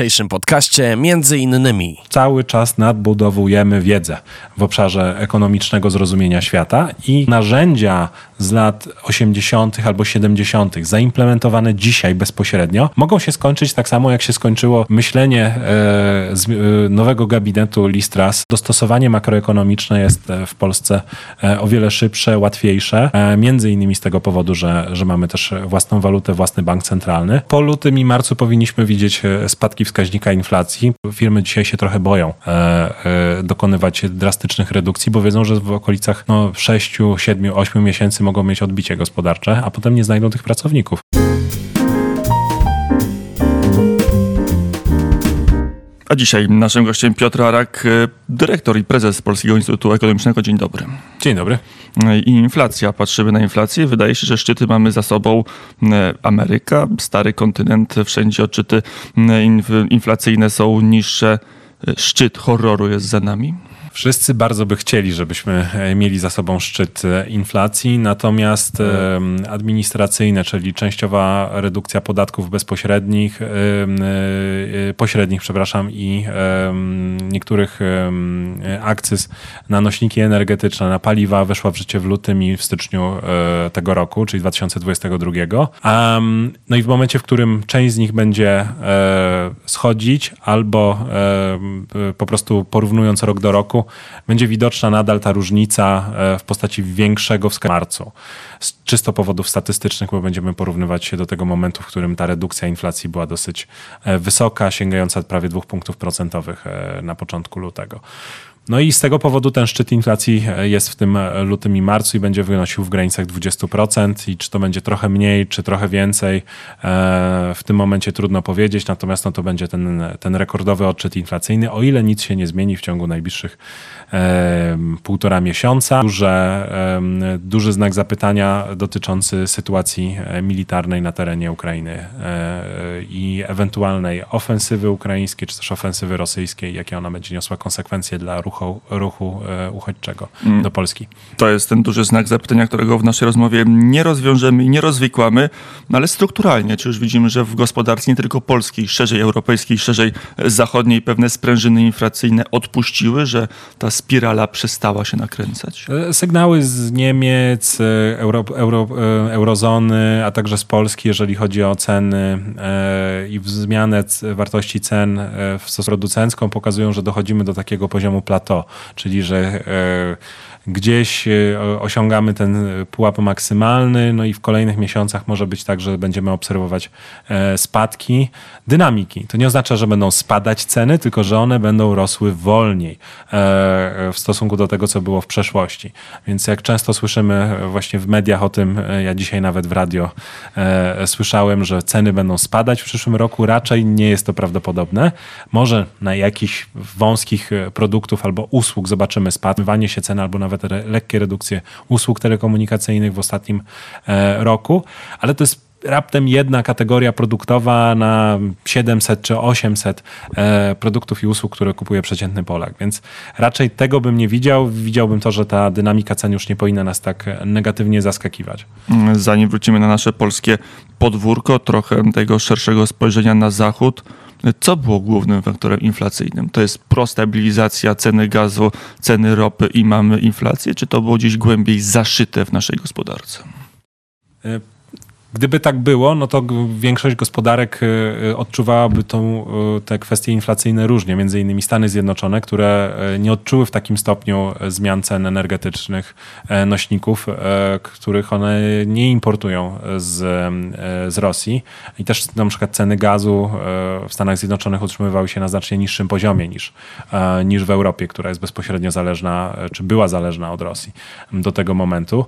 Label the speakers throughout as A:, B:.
A: dzisiejszym podcaście między innymi
B: cały czas nadbudowujemy wiedzę w obszarze ekonomicznego zrozumienia świata i narzędzia z lat 80. albo 70., zaimplementowane dzisiaj bezpośrednio, mogą się skończyć tak samo, jak się skończyło myślenie e, z e, nowego gabinetu Listras. Dostosowanie makroekonomiczne jest e, w Polsce e, o wiele szybsze, łatwiejsze, e, między innymi z tego powodu, że, że mamy też własną walutę, własny bank centralny. Po lutym i marcu powinniśmy widzieć spadki wskaźnika inflacji. Firmy dzisiaj się trochę boją e, e, dokonywać drastycznych redukcji, bo wiedzą, że w okolicach no, 6, 7, 8 miesięcy mogą mieć odbicie gospodarcze, a potem nie znajdą tych pracowników.
C: A dzisiaj naszym gościem Piotr Arak, e, dyrektor i prezes Polskiego Instytutu Ekonomicznego. Dzień dobry.
B: Dzień dobry.
C: E, I inflacja, patrzymy na inflację. Wydaje się, że szczyty mamy za sobą. E, Ameryka, stary kontynent, wszędzie odczyty inf- inflacyjne są niższe. Szczyt horroru jest za nami.
B: Wszyscy bardzo by chcieli, żebyśmy e, mieli za sobą szczyt e, inflacji, natomiast e, administracyjne, czyli częściowa redukcja podatków bezpośrednich, e, pośrednich, przepraszam, i niektórych akcyz na nośniki energetyczne, na paliwa weszła w życie w lutym i w styczniu tego roku, czyli 2022. A, mm, no i w momencie, w którym część z nich będzie schodzić albo po prostu porównując rok do roku, będzie widoczna nadal ta różnica e, w postaci większego wskaźnika marcu. Z czysto powodów statystycznych, bo będziemy porównywać się do tego momentu, w którym ta redukcja inflacji była dosyć e, wysoka, sięgająca prawie dwóch punktów procentowych e, na początku lutego. No i z tego powodu ten szczyt inflacji e, jest w tym e, lutym i marcu i będzie wynosił w granicach 20% i czy to będzie trochę mniej, czy trochę więcej, e, w tym momencie trudno powiedzieć, natomiast no to będzie ten, ten rekordowy odczyt inflacyjny, o ile nic się nie zmieni w ciągu najbliższych półtora miesiąca. Duże, duży znak zapytania dotyczący sytuacji militarnej na terenie Ukrainy i ewentualnej ofensywy ukraińskiej, czy też ofensywy rosyjskiej, jakie ona będzie niosła konsekwencje dla ruchu, ruchu e, uchodźczego do Polski.
C: To jest ten duży znak zapytania, którego w naszej rozmowie nie rozwiążemy i nie rozwikłamy, no ale strukturalnie, czy już widzimy, że w gospodarce nie tylko polskiej, szerzej europejskiej, szerzej zachodniej pewne sprężyny inflacyjne odpuściły, że ta spirala przestała się nakręcać?
B: E, Sygnały z Niemiec, e, euro, euro, e, eurozony, a także z Polski, jeżeli chodzi o ceny e, i zmianę wartości cen e, w stosunku producencką, pokazują, że dochodzimy do takiego poziomu plateau, czyli że e, gdzieś e, osiągamy ten pułap maksymalny, no i w kolejnych miesiącach może być tak, że będziemy obserwować e, spadki dynamiki. To nie oznacza, że będą spadać ceny, tylko że one będą rosły wolniej w stosunku do tego, co było w przeszłości. Więc jak często słyszymy właśnie w mediach o tym, ja dzisiaj nawet w radio słyszałem, że ceny będą spadać w przyszłym roku, raczej nie jest to prawdopodobne. Może na jakichś wąskich produktów albo usług. Zobaczymy spadanie się cen albo nawet re, lekkie redukcje usług telekomunikacyjnych w ostatnim e, roku, ale to jest raptem jedna kategoria produktowa na 700 czy 800 e, produktów i usług, które kupuje przeciętny Polak. Więc raczej tego bym nie widział. Widziałbym to, że ta dynamika cen już nie powinna nas tak negatywnie zaskakiwać.
C: Zanim wrócimy na nasze polskie podwórko, trochę tego szerszego spojrzenia na zachód. Co było głównym faktorem inflacyjnym? To jest prostabilizacja ceny gazu, ceny ropy i mamy inflację, czy to było gdzieś głębiej zaszyte w naszej gospodarce?
B: Gdyby tak było, no to większość gospodarek e, odczuwałaby tą, e, te kwestie inflacyjne różnie. Między innymi Stany Zjednoczone, które nie odczuły w takim stopniu zmian cen energetycznych nośników, których one nie importują z, z Rosji. I też na przykład ceny gazu w Stanach Zjednoczonych utrzymywały się na znacznie niższym poziomie niż, niż w Europie, która jest bezpośrednio zależna, czy była zależna od Rosji do tego momentu.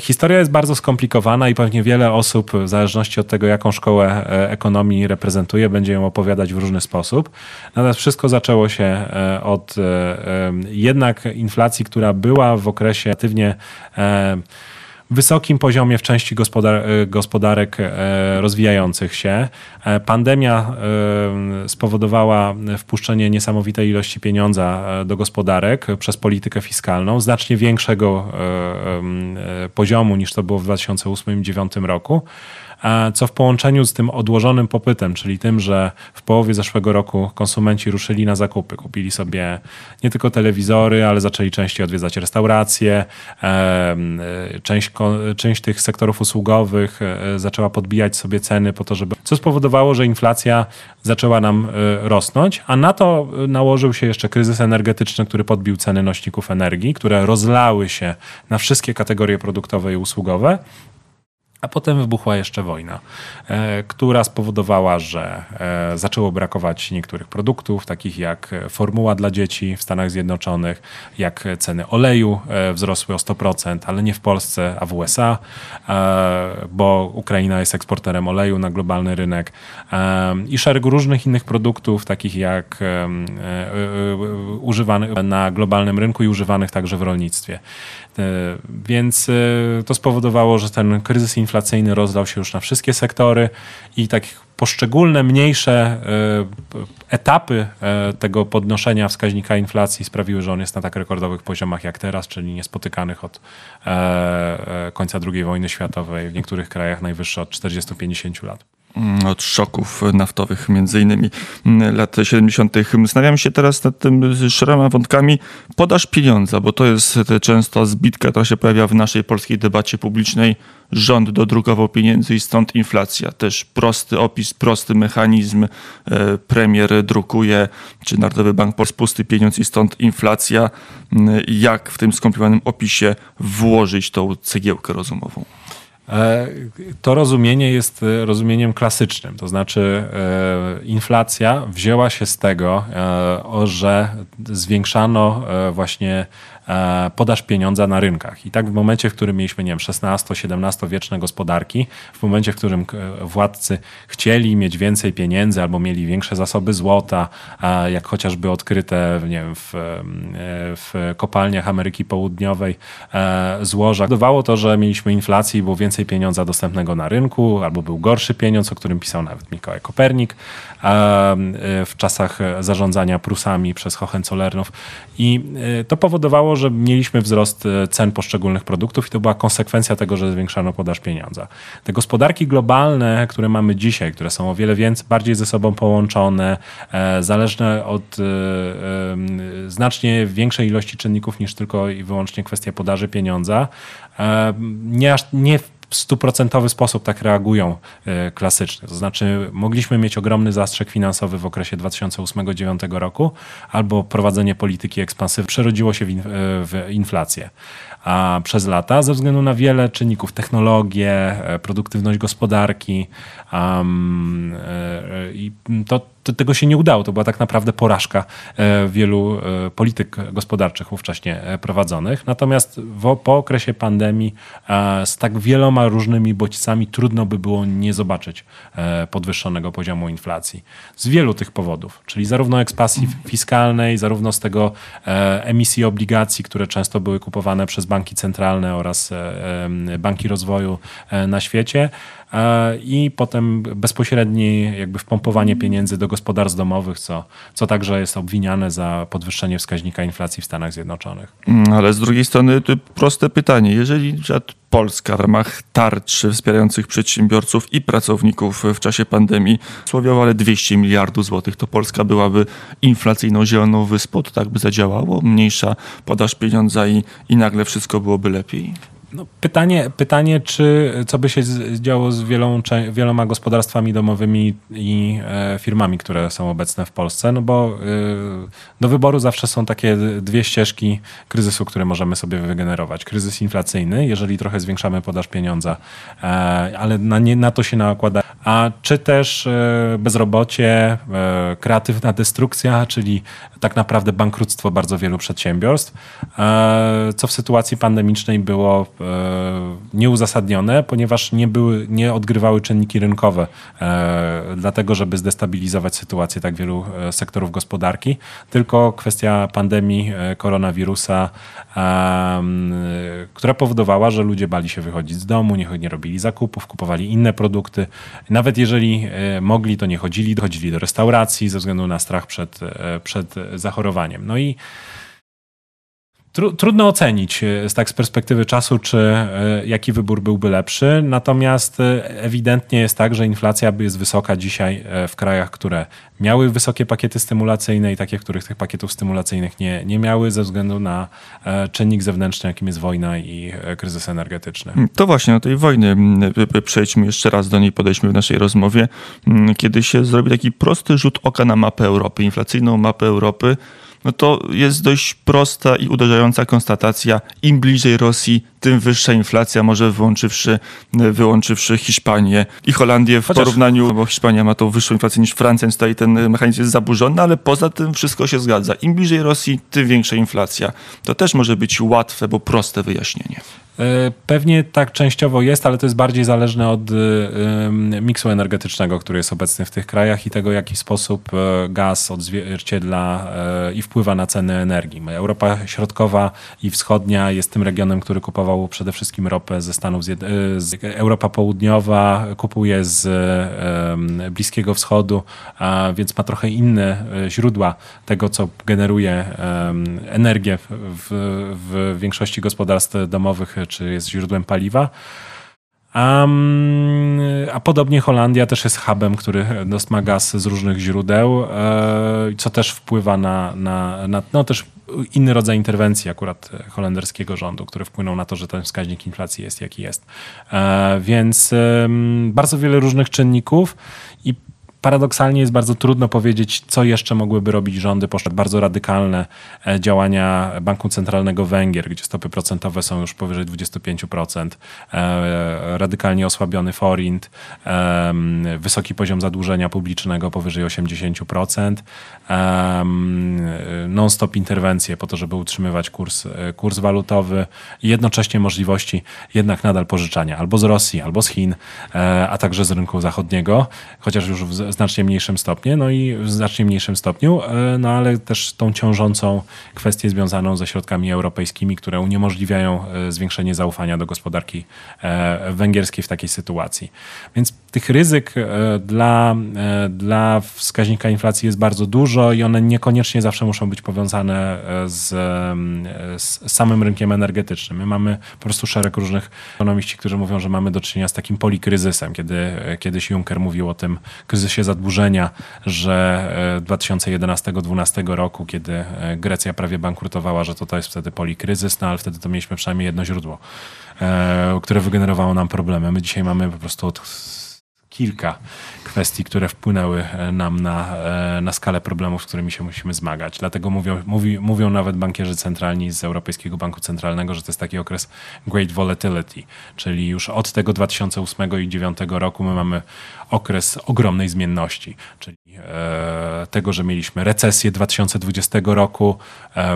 B: Historia jest bardzo skomplikowana i pewnie wiele osób, w zależności od tego, jaką szkołę e, ekonomii reprezentuje, będzie ją opowiadać w różny sposób. Natomiast wszystko zaczęło się e, od e, jednak inflacji, która była w okresie relatywnie e, wysokim poziomie w części gospodar gospodarek rozwijających się. Pandemia spowodowała wpuszczenie niesamowitej ilości pieniądza do gospodarek przez politykę fiskalną, znacznie większego poziomu niż to było w 2008-2009 roku co w połączeniu z tym odłożonym popytem, czyli tym, że w połowie zeszłego roku konsumenci ruszyli na zakupy, kupili sobie nie tylko telewizory, ale zaczęli częściej odwiedzać restauracje, część, część tych sektorów usługowych e, zaczęła podbijać sobie ceny po to, żeby, co spowodowało, że inflacja zaczęła nam e, rosnąć, a na to nałożył się jeszcze kryzys energetyczny, który podbił ceny nośników energii, które rozlały się na wszystkie kategorie produktowe i usługowe. A potem wybuchła jeszcze wojna, e, która spowodowała, że e, zaczęło brakować niektórych produktów, takich jak formuła dla dzieci w Stanach Zjednoczonych, jak ceny oleju e, wzrosły o 100%, ale nie w Polsce, a w USA, bo Ukraina jest eksporterem oleju na globalny rynek i szereg różnych innych produktów, takich jak używanych na globalnym rynku i używanych także w rolnictwie. Więc to spowodowało, że ten kryzys inflacyjny inflacyjny rozlał się już na wszystkie sektory i tak poszczególne, mniejsze e, etapy e, tego podnoszenia wskaźnika inflacji sprawiły, że on jest na tak rekordowych poziomach jak teraz, czyli niespotykanych od e, końca II wojny światowej, w niektórych krajach najwyższe od 40-50 lat.
C: Mm, od szoków naftowych, między innymi mm, lat 70. Zastanawiam się teraz nad tym szerema wątkami. Podaż pieniądza, bo to jest często zbitka, która się pojawia w naszej polskiej debacie publicznej. Rząd dodrukował pieniędzy i stąd inflacja. Też prosty opis, prosty mechanizm. E, premier drukuje, czy Narodowy Bank Polski pusty pieniądz i stąd inflacja. Mm, jak w tym skomplikowanym opisie włożyć tą cegiełkę rozumową?
B: E, to rozumienie jest e, rozumieniem klasycznym, to znaczy e, inflacja wzięła się z tego, że zwiększano właśnie podaż pieniądza na rynkach. I tak w momencie, w którym mieliśmy, nie wiem, XVI-XVII wieczne gospodarki, w momencie, w którym władcy chcieli mieć więcej pieniędzy albo mieli większe zasoby złota, jak chociażby odkryte nie wiem, w, w kopalniach Ameryki Południowej e, złoża, dawało to, że mieliśmy inflację i było więcej pieniądza dostępnego na rynku, albo był gorszy pieniądz, o którym pisał nawet Mikołaj Kopernik e, w czasach zarządzania Prusami przez Hohenzollernów. I to powodowało, że mieliśmy wzrost e, cen poszczególnych produktów i to była konsekwencja tego, że zwiększano podaż pieniądza. Te gospodarki globalne, które mamy dzisiaj, które są o wiele więcej, bardziej ze sobą połączone, e, zależne od e, znacznie większej ilości czynników niż tylko i wyłącznie kwestia podaży pieniądza, nie, aż, nie stuprocentowy sposób tak reagują e, klasycznie. To znaczy, mogliśmy mieć ogromny zastrzyk finansowy w okresie 2008-2009 roku, albo prowadzenie polityki ekspansywnej przerodziło się w, e, w inflację a przez lata ze względu na wiele czynników, technologię, e, produktywność gospodarki. Um, I to, to, tego się nie udało. To była tak naprawdę porażka e, wielu e, polityk gospodarczych ówcześnie prowadzonych. Natomiast w, po okresie pandemii z tak wieloma różnymi bodźcami trudno by było nie zobaczyć podwyższonego poziomu inflacji. Z wielu tych powodów, czyli zarówno ekspansji fiskalnej, zarówno z tego emisji obligacji, które często były kupowane przez banki centralne oraz e, banki rozwoju e, na świecie e, i potem bezpośrednie jakby wpompowanie pieniędzy do gospodarstw domowych, co, co także jest obwiniane za podwyższenie wskaźnika inflacji w Stanach Zjednoczonych.
C: Mm, ale z drugiej strony proste pytanie, jeżeli Polska w ramach tarczy wspierających przedsiębiorców i pracowników w czasie pandemii słowiowo ale 200 miliardów złotych, to Polska byłaby inflacyjną zieloną wyspą, to tak by zadziałało? Mniejsza podaż pieniądza i, i nagle wszystko byłoby lepiej?
B: No, pytanie, pytanie, czy co by się działo z wielą, wieloma gospodarstwami domowymi i e, firmami, które są obecne w Polsce, no bo e, do wyboru zawsze są takie dwie ścieżki kryzysu, które możemy sobie wygenerować. Kryzys inflacyjny, jeżeli trochę zwiększamy podaż pieniądza, e, ale na, nie, na to się nakłada. A czy też e, bezrobocie, e, kreatywna destrukcja, czyli tak naprawdę bankructwo bardzo wielu przedsiębiorstw, e, co w sytuacji pandemicznej było nieuzasadnione, ponieważ nie, były, nie odgrywały czynniki rynkowe, e, dlatego żeby zdestabilizować sytuację tak wielu e, sektorów gospodarki, tylko kwestia pandemii e, koronawirusa, e, która powodowała, że ludzie bali się wychodzić z domu, nie, nie robili zakupów, kupowali inne produkty. Nawet jeżeli e, mogli, to nie chodzili, chodzili do restauracji ze względu na strach przed, e, przed zachorowaniem. No i Tru, trudno ocenić e, z tak z perspektywy czasu, czy e, jaki wybór byłby lepszy. Natomiast e, ewidentnie jest tak, że inflacja jest wysoka dzisiaj w krajach, które miały wysokie pakiety stymulacyjne i takie, których tych pakietów stymulacyjnych nie, nie miały ze względu na czynnik zewnętrzny, jakim jest wojna i kryzys energetyczny.
C: To właśnie o tej wojny mm, przejdźmy jeszcze raz do niej, podejdźmy w naszej rozmowie. Mm, Kiedy się zrobi taki prosty rzut oka na mapę Europy, inflacyjną mapę Europy, no to jest dość prosta i uderzająca konstatacja. Im bliżej Rosji, tym wyższa inflacja, może wyłączywszy, wyłączywszy Hiszpanię i Holandię w
B: Chociaż-
C: porównaniu, bo Hiszpania ma tą wyższą inflację niż Francja, więc tutaj ten mechanizm jest zaburzony, ale poza tym wszystko się zgadza. Im bliżej Rosji, tym większa inflacja. To też może być łatwe, bo proste wyjaśnienie.
B: E, Pewnie tak częściowo jest, ale to jest bardziej zależne od ym, miksu energetycznego, który jest obecny w tych krajach i tego, w jaki sposób e, gaz odzwierciedla e, i wpływa na ceny energii. Europa Środkowa i Wschodnia jest tym regionem, który kupował przede wszystkim ropę ze Stanów Zjed- e, z Europa Południowa kupuje z Bliskiego Wschodu, a więc ma trochę inne e, źródła tego, co generuje energię w, w, większości gospodarstw domowych, czy jest źródłem paliwa. Mm, a podobnie Holandia też jest hubem, który ma gaz z różnych źródeł, e, co też wpływa na, na, na no też inny rodzaj interwencji akurat holenderskiego rządu, który wpłynął na to, że ten wskaźnik inflacji jest jaki jest. E, Więc bardzo wiele różnych czynników i paradoksalnie jest bardzo trudno powiedzieć, co jeszcze mogłyby robić rządy. Poszły bardzo radykalne e, działania Banku Centralnego Węgier, gdzie stopy procentowe są już powyżej 25%, e, radykalnie osłabiony forint, em, wysoki poziom zadłużenia publicznego powyżej 80%, em, non-stop interwencje po to, żeby utrzymywać kurs, e, kurs walutowy i jednocześnie możliwości jednak nadal pożyczania albo z Rosji, albo z Chin, e, a także z rynku zachodniego, chociaż już w z- znacznie mniejszym stopniu, no i w znacznie mniejszym stopniu, e, no ale też tą ciążącą kwestię związaną ze środkami europejskimi, które uniemożliwiają e, zwiększenie zaufania do gospodarki e, węgierskiej w takiej sytuacji. Więc tych ryzyk e, dla, e, dla wskaźnika inflacji jest bardzo dużo i one niekoniecznie zawsze muszą być powiązane e, z, z samym rynkiem energetycznym. My mamy po prostu szereg różnych ekonomiści, którzy mówią, że mamy do czynienia z takim polikryzysem, kiedy kiedyś Juncker mówił o tym kryzysie zadłużenia, że e, 2011-2012 roku, kiedy Grecja prawie bankrutowała, że to, to jest wtedy polikryzys, no ale wtedy to mieliśmy przynajmniej jedno źródło, które wygenerowało nam problemy. My dzisiaj mamy po prostu od kilka kwestii, które wpłynęły e, nam na, e, na skalę problemów, z którymi się musimy zmagać. Dlatego mówią, mówi, mówią nawet bankierzy centralni z Europejskiego Banku Centralnego, że to jest taki okres great volatility, czyli już od tego 2008 i 2009 roku my mamy okres ogromnej zmienności, czyli e, tego, że mieliśmy recesję 2020 roku,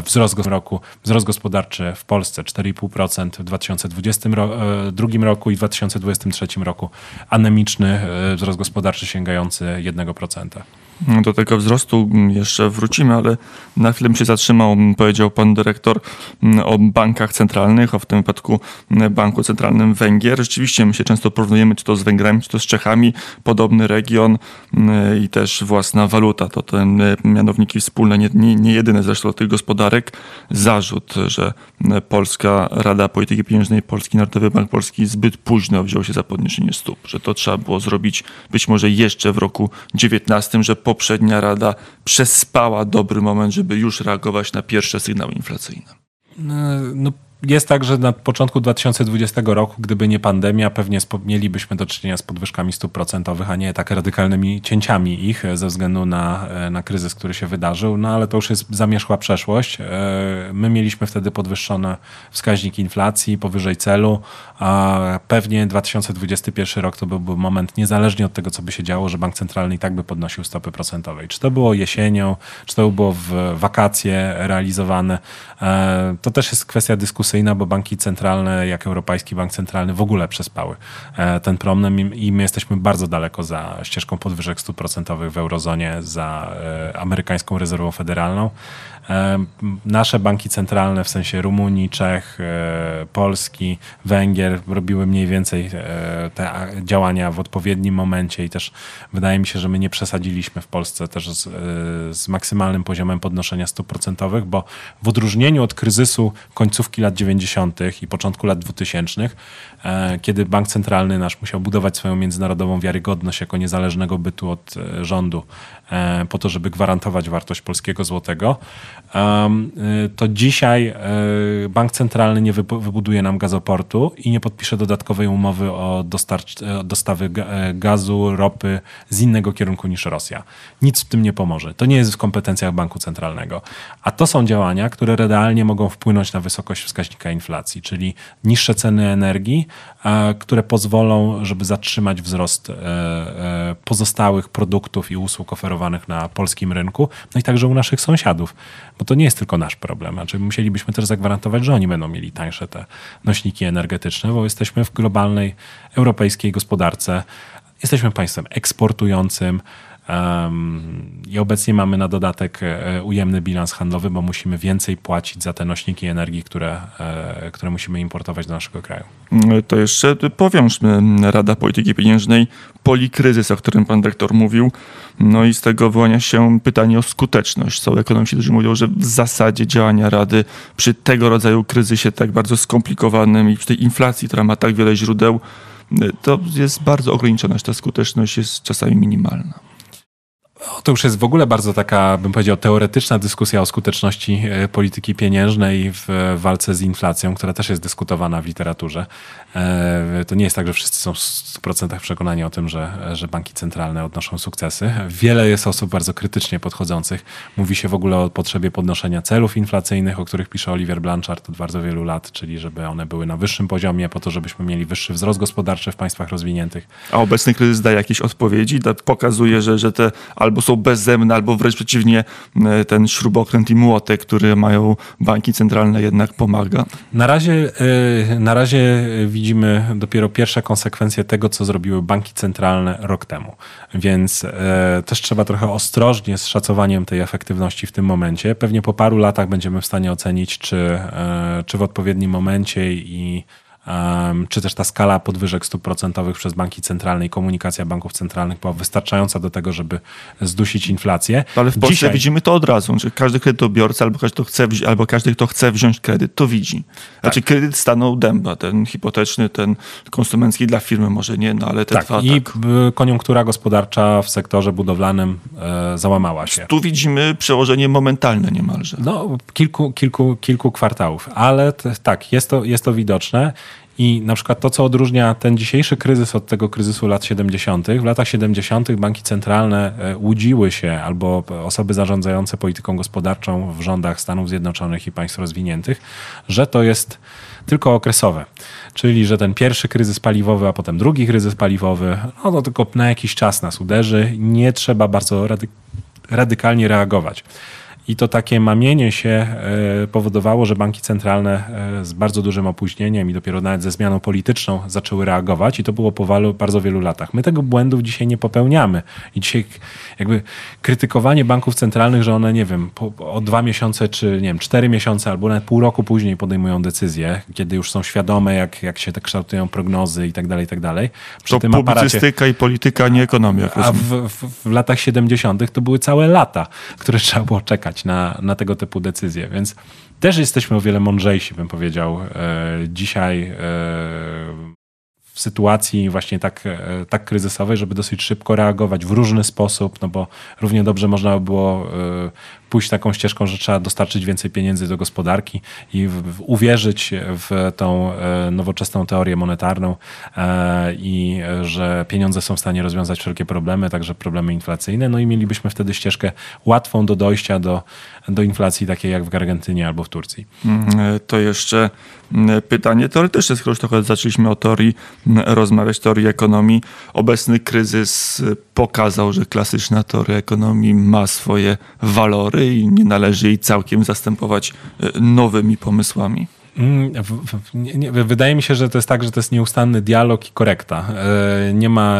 B: wzrost, roku, wzrost gospodarczy w Polsce 4,5% w 2022 ro, e, drugim roku i w 2023 roku anemiczny wzrost gospodarczy sięgający 1%.
C: Do tego wzrostu mm, jeszcze wrócimy, ale na chwilę bym się zatrzymał. Mm, Powiedział pan dyrektor mm, o bankach centralnych, o w tym wypadku Banku Centralnym Węgier. Rzeczywiście my się często porównujemy, czy to z Węgrami, czy to z Czechami. Podobny region i też własna waluta. To te mianowniki wspólne, nie, nie, nie jedyne zresztą tych gospodarek. Zarzut, że Polska Rada Polityki Pieniężnej, Polski Narodowy Bank Polski zbyt późno wziął się za podniesienie stóp, że to trzeba było zrobić być może jeszcze w roku 19, że poprzednia Rada przespała dobry moment, żeby już reagować na pierwsze sygnały inflacyjne.
B: No, no, jest tak, że na początku 2020 roku, gdyby nie pandemia, pewnie mielibyśmy do czynienia z podwyżkami stóp procentowych, a nie tak radykalnymi cięciami ich e, ze względu na, e, na kryzys, który się wydarzył. No ale to już jest zamierzchła przeszłość. E, My mieliśmy wtedy podwyższony wskaźnik inflacji powyżej celu, a pewnie 2021 rok to byłby moment, niezależnie od tego, co by się działo, że bank centralny i tak by podnosił stopy procentowe. I Czy to było jesienią, czy to było w wakacje realizowane, to też jest kwestia dyskusyjna, bo banki centralne, jak Europejski Bank Centralny, w ogóle przespały e, ten problem i- my jesteśmy bardzo daleko za ścieżką podwyżek stóp procentowych w eurozonie, za e, amerykańską rezerwą federalną. Nasze banki centralne, w sensie Rumunii, Czech, e, Polski, Węgier, robiły mniej więcej e, te działania w odpowiednim momencie i też wydaje mi się, że my nie przesadziliśmy w Polsce też z, e, z maksymalnym poziomem podnoszenia stóp procentowych, bo w odróżnieniu od kryzysu końcówki lat 90. i początku lat 2000, e, kiedy bank centralny nasz musiał budować swoją międzynarodową wiarygodność jako niezależnego bytu od e, rządu, e, po to, żeby gwarantować wartość polskiego złotego, to dzisiaj e, bank centralny nie wybuduje nam gazoportu i nie podpisze dodatkowej umowy o e, dostawy ga- e, gazu, ropy z innego kierunku niż Rosja. Nic w tym nie pomoże. To nie jest w kompetencjach banku centralnego. A to są działania, które realnie mogą wpłynąć na wysokość wskaźnika inflacji, czyli niższe ceny energii, e, które pozwolą, żeby zatrzymać wzrost e, e, pozostałych produktów i usług oferowanych na polskim rynku, no i także u naszych sąsiadów, bo to nie jest tylko nasz problem. Znaczy musielibyśmy też zagwarantować, że oni będą mieli tańsze te nośniki energetyczne, bo jesteśmy w globalnej europejskiej gospodarce. Jesteśmy państwem eksportującym. I obecnie mamy na dodatek e, ujemny bilans handlowy, bo musimy więcej płacić za te nośniki energii, które, e, które musimy importować do naszego kraju.
C: To jeszcze powiążmy Rada Polityki Pieniężnej, polikryzys, o którym pan dyrektor mówił. No i z tego wyłania się pytanie o skuteczność. Są ekonomiści, którzy mówią, że w zasadzie działania Rady przy tego rodzaju kryzysie tak bardzo skomplikowanym i przy tej inflacji, która ma tak wiele źródeł, to jest bardzo ograniczona, ta skuteczność jest czasami minimalna.
B: O, To już jest w ogóle bardzo taka, bym powiedział, teoretyczna dyskusja o skuteczności e, polityki pieniężnej w e, walce z inflacją, która też jest dyskutowana w literaturze. E, To nie jest tak, że wszyscy są w 100% przekonani o tym, że, że banki centralne odnoszą sukcesy. Wiele jest osób bardzo krytycznie podchodzących. Mówi się w ogóle o potrzebie podnoszenia celów inflacyjnych, o których pisze Oliver Blanchard od bardzo wielu lat, czyli żeby one były na wyższym poziomie, po to, żebyśmy mieli wyższy wzrost gospodarczy w państwach rozwiniętych.
C: A obecny kryzys daje jakieś odpowiedzi, pokazuje, że, że te albo są bezzemne, albo wręcz przeciwnie, e, ten śrubokręt i młotek, który mają banki centralne jednak pomaga.
B: Na razie, y, na razie widzimy dopiero pierwsze konsekwencje tego, co zrobiły banki centralne rok temu. Więc y, też trzeba trochę ostrożnie z szacowaniem tej efektywności w tym momencie. Pewnie po paru latach będziemy w stanie ocenić, czy, czy w odpowiednim momencie i czy też ta skala podwyżek stóp procentowych przez banki centralne i komunikacja banków centralnych była wystarczająca do tego, żeby zdusić inflację.
C: Ale w Polsce
B: Dzisiaj-
C: widzimy to od razu, że każdy kredytobiorca albo każdy, kto chce, wzi- albo każdy, kto chce wziąć kredyt, to widzi. Znaczy kredyt stanął dęba, ten hipoteczny, ten konsumencki dla firmy może nie, no ale te
B: Tak,
C: dwa
B: i
C: tak.
B: koniunktura gospodarcza w sektorze budowlanym e, załamała się.
C: Tu widzimy przełożenie momentalne niemalże.
B: No, kilku, kilku, kilku kwartałów, ale t, tak, jest to, jest to widoczne. I na przykład to, co odróżnia ten dzisiejszy kryzys od tego kryzysu lat 70., w latach 70. banki centralne e, łudziły się, albo osoby zarządzające polityką gospodarczą w rządach Stanów Zjednoczonych i państw rozwiniętych, że to jest tylko okresowe. Czyli, że ten pierwszy kryzys paliwowy, a potem drugi kryzys paliwowy, no to tylko na jakiś czas nas uderzy. Nie trzeba bardzo rady, radykalnie reagować. I to takie mamienie się e, powodowało, że banki centralne e, z bardzo dużym opóźnieniem i dopiero nawet ze zmianą polityczną zaczęły reagować i to było po walu, bardzo wielu latach. My tego błędów dzisiaj nie popełniamy. I dzisiaj jakby krytykowanie banków centralnych, że one, nie wiem, po, o dwa miesiące czy nie wiem, cztery miesiące albo nawet pół roku później podejmują decyzje, kiedy już są świadome, jak, jak się te kształtują prognozy i tak dalej, i tak dalej. Przy
C: To
B: tym aparacie
C: publicystyka i polityka, nie ekonomia.
B: a w, w, w latach 70. to były całe lata, które trzeba było czekać na, na tego typu decyzje. Więc też jesteśmy o wiele mądrzejsi, bym powiedział, e, dzisiaj e, w sytuacji właśnie tak, e, tak kryzysowej, żeby dosyć szybko reagować w różny sposób, no bo równie dobrze można by było e, pójść taką ścieżką, że trzeba dostarczyć więcej pieniędzy do gospodarki i uwierzyć w tą e, nowoczesną teorię monetarną i że pieniądze są w stanie rozwiązać wszelkie problemy, także problemy inflacyjne, no i mielibyśmy wtedy ścieżkę łatwą do dojścia do, do inflacji takiej jak w Argentynie albo w Turcji.
C: Mm, To jeszcze mm, pytanie teoretyczne, skoro już trochę zaczęliśmy o teorii rozmawiać, teorii ekonomii. Obecny kryzys pokazał, że klasyczna teoria ekonomii ma swoje walory i nie należy jej całkiem zastępować e, nowymi pomysłami.
B: Mm, wydaje mi się, że to jest tak, że to jest nieustanny dialog i korekta. E, Nie ma.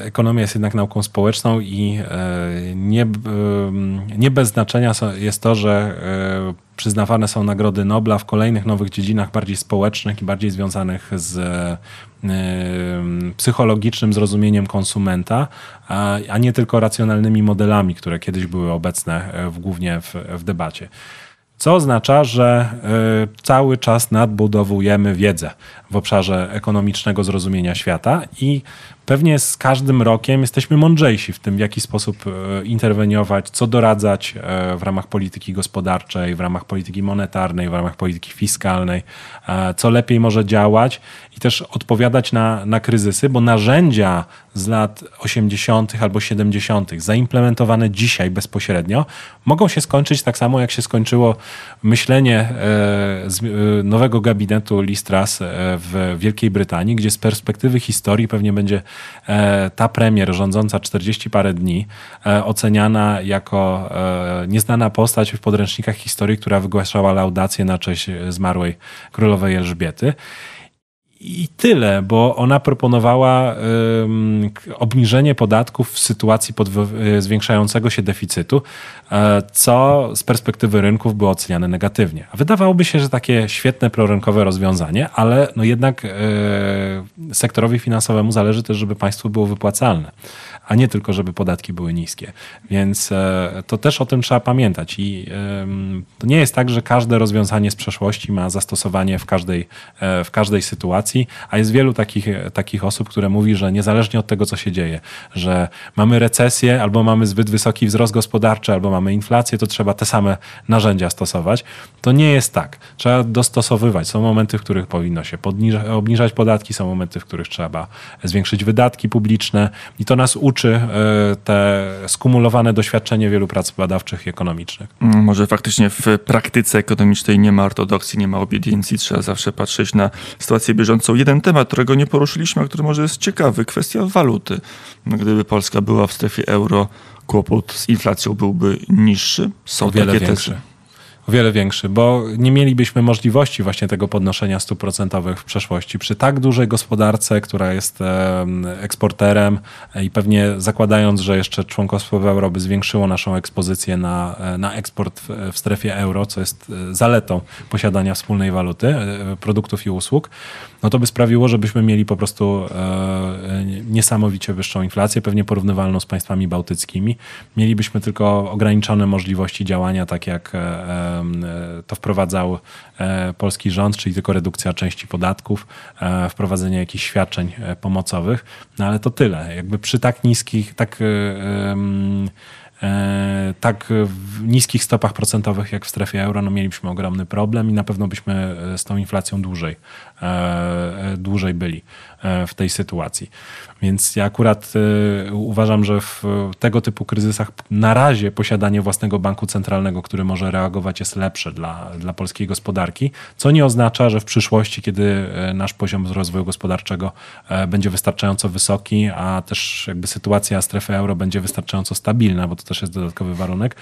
B: e, Ekonomia jest jednak nauką społeczną i e, nie, nie bez znaczenia jest to, że przyznawane są nagrody Nobla w kolejnych nowych dziedzinach bardziej społecznych i bardziej związanych z psychologicznym zrozumieniem konsumenta, a, nie tylko racjonalnymi modelami, które kiedyś były obecne w, głównie w, w debacie. Co oznacza, że y, cały czas nadbudowujemy wiedzę w obszarze ekonomicznego zrozumienia świata i pewnie z każdym rokiem jesteśmy mądrzejsi w tym, w jaki sposób y, interweniować, co doradzać y, w ramach polityki gospodarczej, w ramach polityki monetarnej, w ramach polityki fiskalnej, e, co lepiej może działać i też odpowiadać na, na kryzysy, bo narzędzia z lat 80. albo 70., zaimplementowane dzisiaj bezpośrednio, mogą się skończyć tak samo, jak się skończyło myślenie e, e, nowego gabinetu Listras e, w Wielkiej Brytanii, gdzie z perspektywy historii pewnie będzie e, ta premier rządząca 40 parę dni e, oceniana jako e, nieznana postać w podręcznikach historii, która wygłaszała laudację na cześć zmarłej królowej Elżbiety. I tyle, bo ona proponowała k- obniżenie podatków w sytuacji y, zwiększającego się deficytu, e, co z perspektywy rynków było oceniane negatywnie. Wydawałoby się, że takie świetne prorynkowe rozwiązanie, ale no jednak e, sektorowi finansowemu zależy też, żeby państwu było wypłacalne, a nie tylko, żeby podatki były niskie. Więc e, to też o tym trzeba pamiętać. I to nie jest tak, że każde rozwiązanie z przeszłości ma zastosowanie w każdej, e, w każdej sytuacji, a jest wielu takich, takich osób, które mówi, że niezależnie od tego, co się dzieje, że mamy recesję, albo mamy zbyt wysoki wzrost gospodarczy, albo mamy inflację, to trzeba te same narzędzia stosować. To nie jest tak. Trzeba dostosowywać. Są momenty, w których powinno się obniżać podatki, są momenty, w których trzeba zwiększyć wydatki publiczne i to nas uczy e, te skumulowane doświadczenie wielu prac badawczych i ekonomicznych.
C: Mm, Może faktycznie w praktyce ekonomicznej nie ma ortodoksji, nie ma obiediencji, trzeba zawsze patrzeć na sytuację bieżącą. Jeden temat, którego nie poruszyliśmy, a który może jest ciekawy, kwestia waluty. No, Gdyby Polska była w strefie euro, kłopot z inflacją byłby niższy. Są
B: o wiele
C: takie
B: większy.
C: tezy.
B: O wiele większy, bo nie mielibyśmy możliwości właśnie tego podnoszenia stóp procentowych w przeszłości. Przy tak dużej gospodarce, która jest em, eksporterem i pewnie zakładając, że jeszcze członkostwo w euro by zwiększyło naszą ekspozycję na, e, na eksport w, w strefie euro, co jest e, zaletą posiadania wspólnej waluty, e, produktów i usług, no to by sprawiło, żebyśmy mieli po prostu e, niesamowicie wyższą inflację, pewnie porównywalną z państwami bałtyckimi. Mielibyśmy tylko ograniczone możliwości działania, tak jak e, e, to wprowadzał e, polski rząd, czyli tylko redukcja części podatków, e, wprowadzenie jakichś świadczeń e, pomocowych, no ale to tyle. Jakby przy tak niskich, tak e, e, tak w niskich stopach procentowych jak w strefie euro, no mielibyśmy ogromny problem i na pewno byśmy e, z tą inflacją dłużej, e, e, dłużej byli e, w tej sytuacji. Więc ja akurat e, uważam, że w tego typu kryzysach na razie posiadanie własnego banku centralnego, który może reagować, jest lepsze dla, dla polskiej gospodarki, co nie oznacza, że w przyszłości, kiedy e, nasz poziom rozwoju gospodarczego e, będzie wystarczająco wysoki, a też jakby sytuacja strefy euro będzie wystarczająco stabilna, bo to też jest dodatkowy warunek,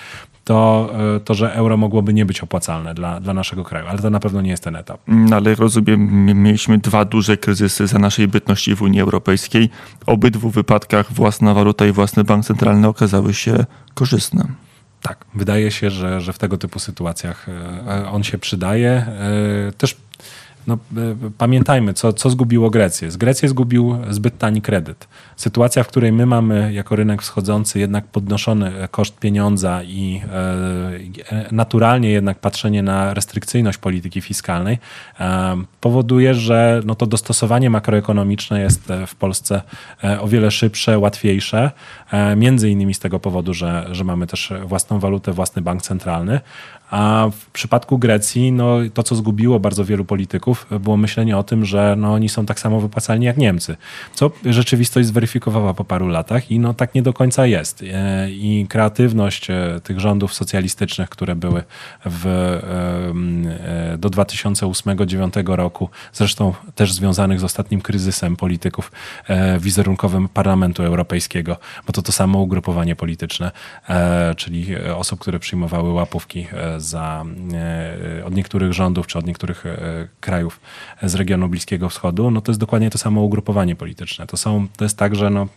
B: to, e, to że euro mogłoby nie być opłacalne dla, dla naszego kraju. Ale to na pewno nie jest ten etap.
C: No, ale rozumiem, mieliśmy dwa duże kryzysy za naszej bytności w Unii Europejskiej. W obydwu wypadkach własna waluta i własny bank centralny okazały się korzystne.
B: Tak, wydaje się, że, że w tego typu sytuacjach e, on się przydaje. E, Też no, e, pamiętajmy, co, co zgubiło Grecję. Z Grecję zgubił zbyt tani kredyt. Sytuacja, w której my mamy jako rynek wschodzący jednak podnoszony koszt pieniądza i e, naturalnie jednak patrzenie na restrykcyjność polityki fiskalnej e, powoduje, że no to dostosowanie makroekonomiczne jest w Polsce e, o wiele szybsze, łatwiejsze. E, między innymi z tego powodu, że, że mamy też własną walutę, własny bank centralny. A w przypadku Grecji, no, to co zgubiło bardzo wielu polityków, było myślenie o tym, że no, oni są tak samo wypłacalni jak Niemcy. Co rzeczywistość zweryfikowała po paru latach i no, tak nie do końca jest. E, I kreatywność e, tych rządów socjalistycznych, które były w, e, do 2008-2009 roku, zresztą też związanych z ostatnim kryzysem polityków wizerunkowym Parlamentu Europejskiego, bo to to samo ugrupowanie polityczne, czyli osób, które przyjmowały łapówki za, e, od niektórych rządów czy od niektórych e, krajów z regionu Bliskiego Wschodu, no to jest dokładnie to samo ugrupowanie polityczne. To, są, to jest tak, że no,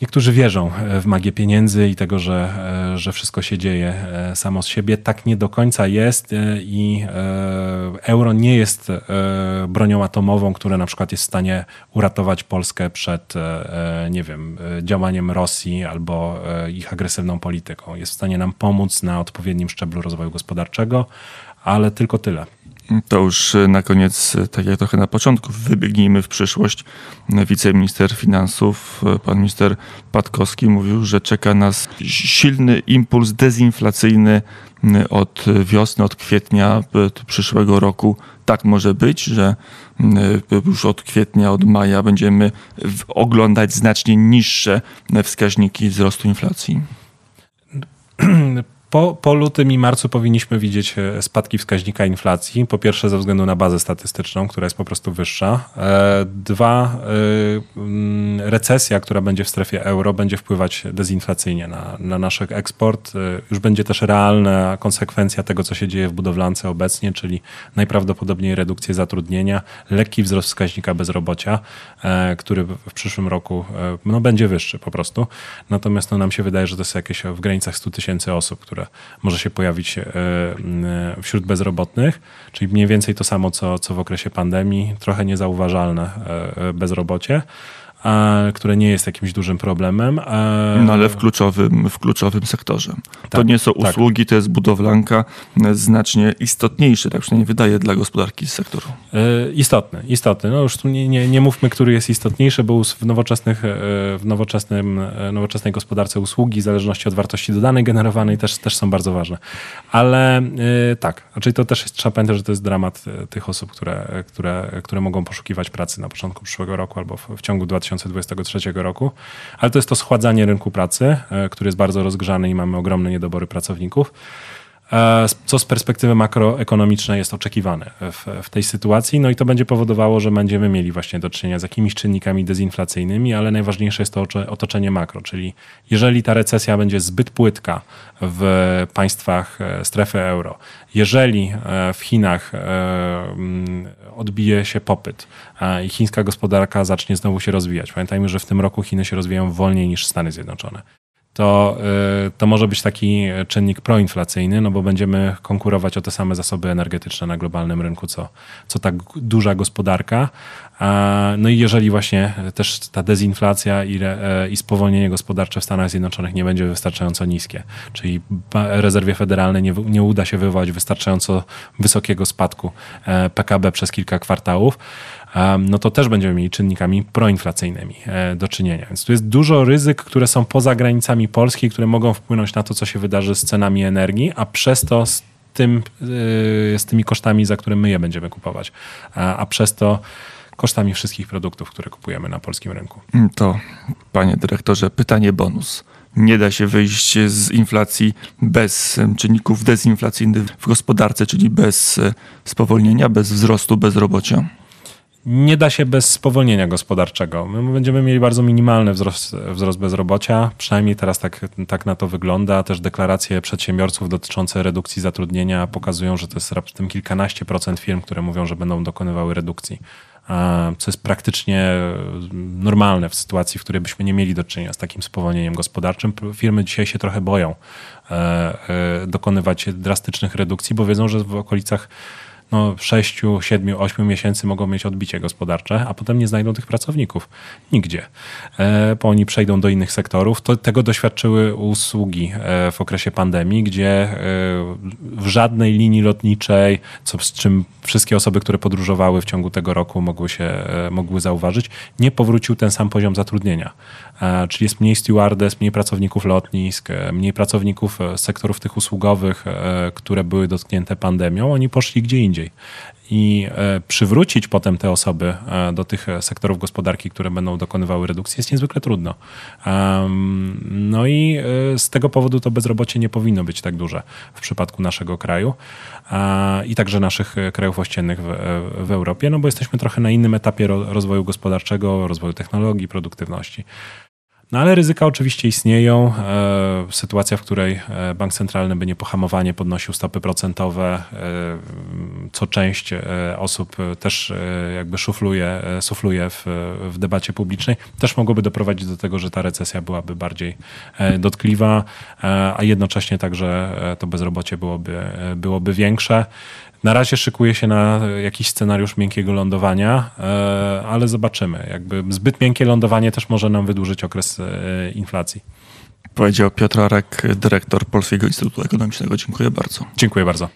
B: Niektórzy wierzą e, w magię pieniędzy i tego, że, że wszystko się dzieje samo z siebie. Tak nie do końca jest i euro nie jest bronią atomową, która na przykład jest w stanie uratować Polskę przed, nie wiem, działaniem Rosji albo ich agresywną polityką. Jest w stanie nam pomóc na odpowiednim szczeblu rozwoju gospodarczego, ale tylko tyle.
C: To już na koniec, tak jak trochę na początku, wybiegnijmy w przyszłość. Wiceminister finansów, pan minister Patkowski mówił, że czeka nas silny impuls dezinflacyjny od wiosny, od kwietnia przyszłego roku. Tak może być, że już od kwietnia, od maja będziemy oglądać znacznie niższe wskaźniki wzrostu inflacji.
B: Po, po lutym i marcu powinniśmy widzieć e, spadki wskaźnika inflacji. Po pierwsze ze względu na bazę statystyczną, która jest po prostu wyższa. E, dwa, e, mm, recesja, która będzie w strefie euro, będzie wpływać dezinflacyjnie na, na nasz eksport. Już będzie też realna konsekwencja tego, co się dzieje w budowlance obecnie, czyli najprawdopodobniej redukcję zatrudnienia, lekki wzrost wskaźnika bezrobocia, który w przyszłym roku no, będzie wyższy po prostu. Natomiast no, nam się wydaje, że to jest jakieś w granicach 100 tysięcy osób, które które może się pojawić e, wśród bezrobotnych, czyli mniej więcej to samo, co, co w okresie pandemii, trochę niezauważalne e, e, bezrobocie które nie jest jakimś dużym problemem.
C: No ale w kluczowym, w kluczowym sektorze. Tak, to nie są tak. usługi, tak. to jest budowlanka znacznie istotniejszy, tak przynajmniej wydaje dla gospodarki z sektoru.
B: E, istotny, istotny. No już tu nie, nie, nie mówmy, który jest istotniejszy, bo w, nowoczesnych, e, w nowoczesnym, e, nowoczesnej gospodarce usługi, w zależności od wartości dodanej generowanej, też, też są bardzo ważne. Ale tak, znaczy to też jest, trzeba pamiętać, że to jest dramat tych osób, które, które, które mogą poszukiwać pracy na początku przyszłego roku albo w, w ciągu 2000 2023 roku, ale to jest to schładzanie rynku pracy, e, który jest bardzo rozgrzany i mamy ogromne niedobory pracowników co z perspektywy makroekonomicznej jest oczekiwane w, w, tej sytuacji. No i to będzie powodowało, że będziemy mieli właśnie do czynienia z jakimiś czynnikami dezinflacyjnymi, ale najważniejsze jest to otoczenie makro, czyli jeżeli ta recesja będzie zbyt płytka w państwach e, strefy euro, jeżeli w Chinach odbije się popyt i chińska gospodarka zacznie znowu się rozwijać. Pamiętajmy, że w tym roku Chiny się rozwijają wolniej niż Stany Zjednoczone. To, y, to może być taki czynnik proinflacyjny, no bo będziemy konkurować o te same zasoby energetyczne na globalnym rynku, co, co tak duża gospodarka. No i jeżeli właśnie też ta dezinflacja i, e, i spowolnienie gospodarcze w Stanach Zjednoczonych nie będzie wystarczająco niskie, czyli rezerwie federalnej nie, nie uda się wywołać wystarczająco wysokiego spadku e, PKB przez kilka kwartałów, no to też będziemy mieli czynnikami proinflacyjnymi e, do czynienia. Więc tu jest dużo ryzyk, które są poza granicami Polski, które mogą wpłynąć na to, co się wydarzy z cenami energii, a przez to z, tym, e, z tymi kosztami, za które my je będziemy kupować. A, a przez to kosztami wszystkich produktów, które kupujemy na polskim rynku.
C: To, panie dyrektorze, pytanie bonus nie da się wyjść z inflacji bez czynników dezinflacyjnych w gospodarce, czyli bez e, spowolnienia, bez wzrostu bezrobocia
B: nie da się bez spowolnienia gospodarczego. My będziemy mieli bardzo minimalny wzrost, wzrost bezrobocia, przynajmniej teraz tak, tak na to wygląda. Też deklaracje przedsiębiorców dotyczące redukcji zatrudnienia pokazują, że to jest raptem kilkanaście procent firm, które mówią, że będą dokonywały redukcji. Co jest praktycznie normalne w sytuacji, w której byśmy nie mieli do czynienia z takim spowolnieniem gospodarczym. Firmy dzisiaj się trochę boją e, e, dokonywać drastycznych redukcji, bo wiedzą, że w okolicach no 6, 7, 8 miesięcy mogą mieć odbicie gospodarcze, a potem nie znajdą tych pracowników nigdzie. E, Bo oni przejdą do innych sektorów. To, tego doświadczyły usługi e, w okresie pandemii, gdzie e, w żadnej linii lotniczej, co, z czym wszystkie osoby, które podróżowały w ciągu tego roku mogły się, mogły zauważyć, nie powrócił ten sam poziom zatrudnienia. E, Czyli jest mniej stewardess, mniej pracowników lotnisk, e, mniej pracowników e, sektorów tych usługowych, które były dotknięte pandemią. Oni poszli gdzie indziej. I przywrócić potem te osoby do tych sektorów gospodarki, które będą dokonywały redukcji, jest niezwykle trudno. No i z tego powodu to bezrobocie nie powinno być tak duże w przypadku naszego kraju i także naszych krajów ościennych w, w Europie, no bo jesteśmy trochę na innym etapie ro- rozwoju gospodarczego, rozwoju technologii, produktywności. No ale ryzyka oczywiście istnieją. E, Sytuacja, w której e, bank centralny by niepohamowanie podnosił stopy procentowe, e, co część osób też jakby szufluje, sufluje w, w debacie publicznej, też mogłoby doprowadzić do tego, że ta recesja byłaby bardziej dotkliwa, a jednocześnie także to bezrobocie byłoby, byłoby większe. Na razie szykuje się na jakiś scenariusz miękkiego lądowania, e, ale zobaczymy. Jakby zbyt miękkie lądowanie też może nam wydłużyć okres e, inflacji.
C: Powiedział Piotr Arek, dyrektor Polskiego Instytutu Ekonomicznego. Dziękuję bardzo.
B: Dziękuję bardzo.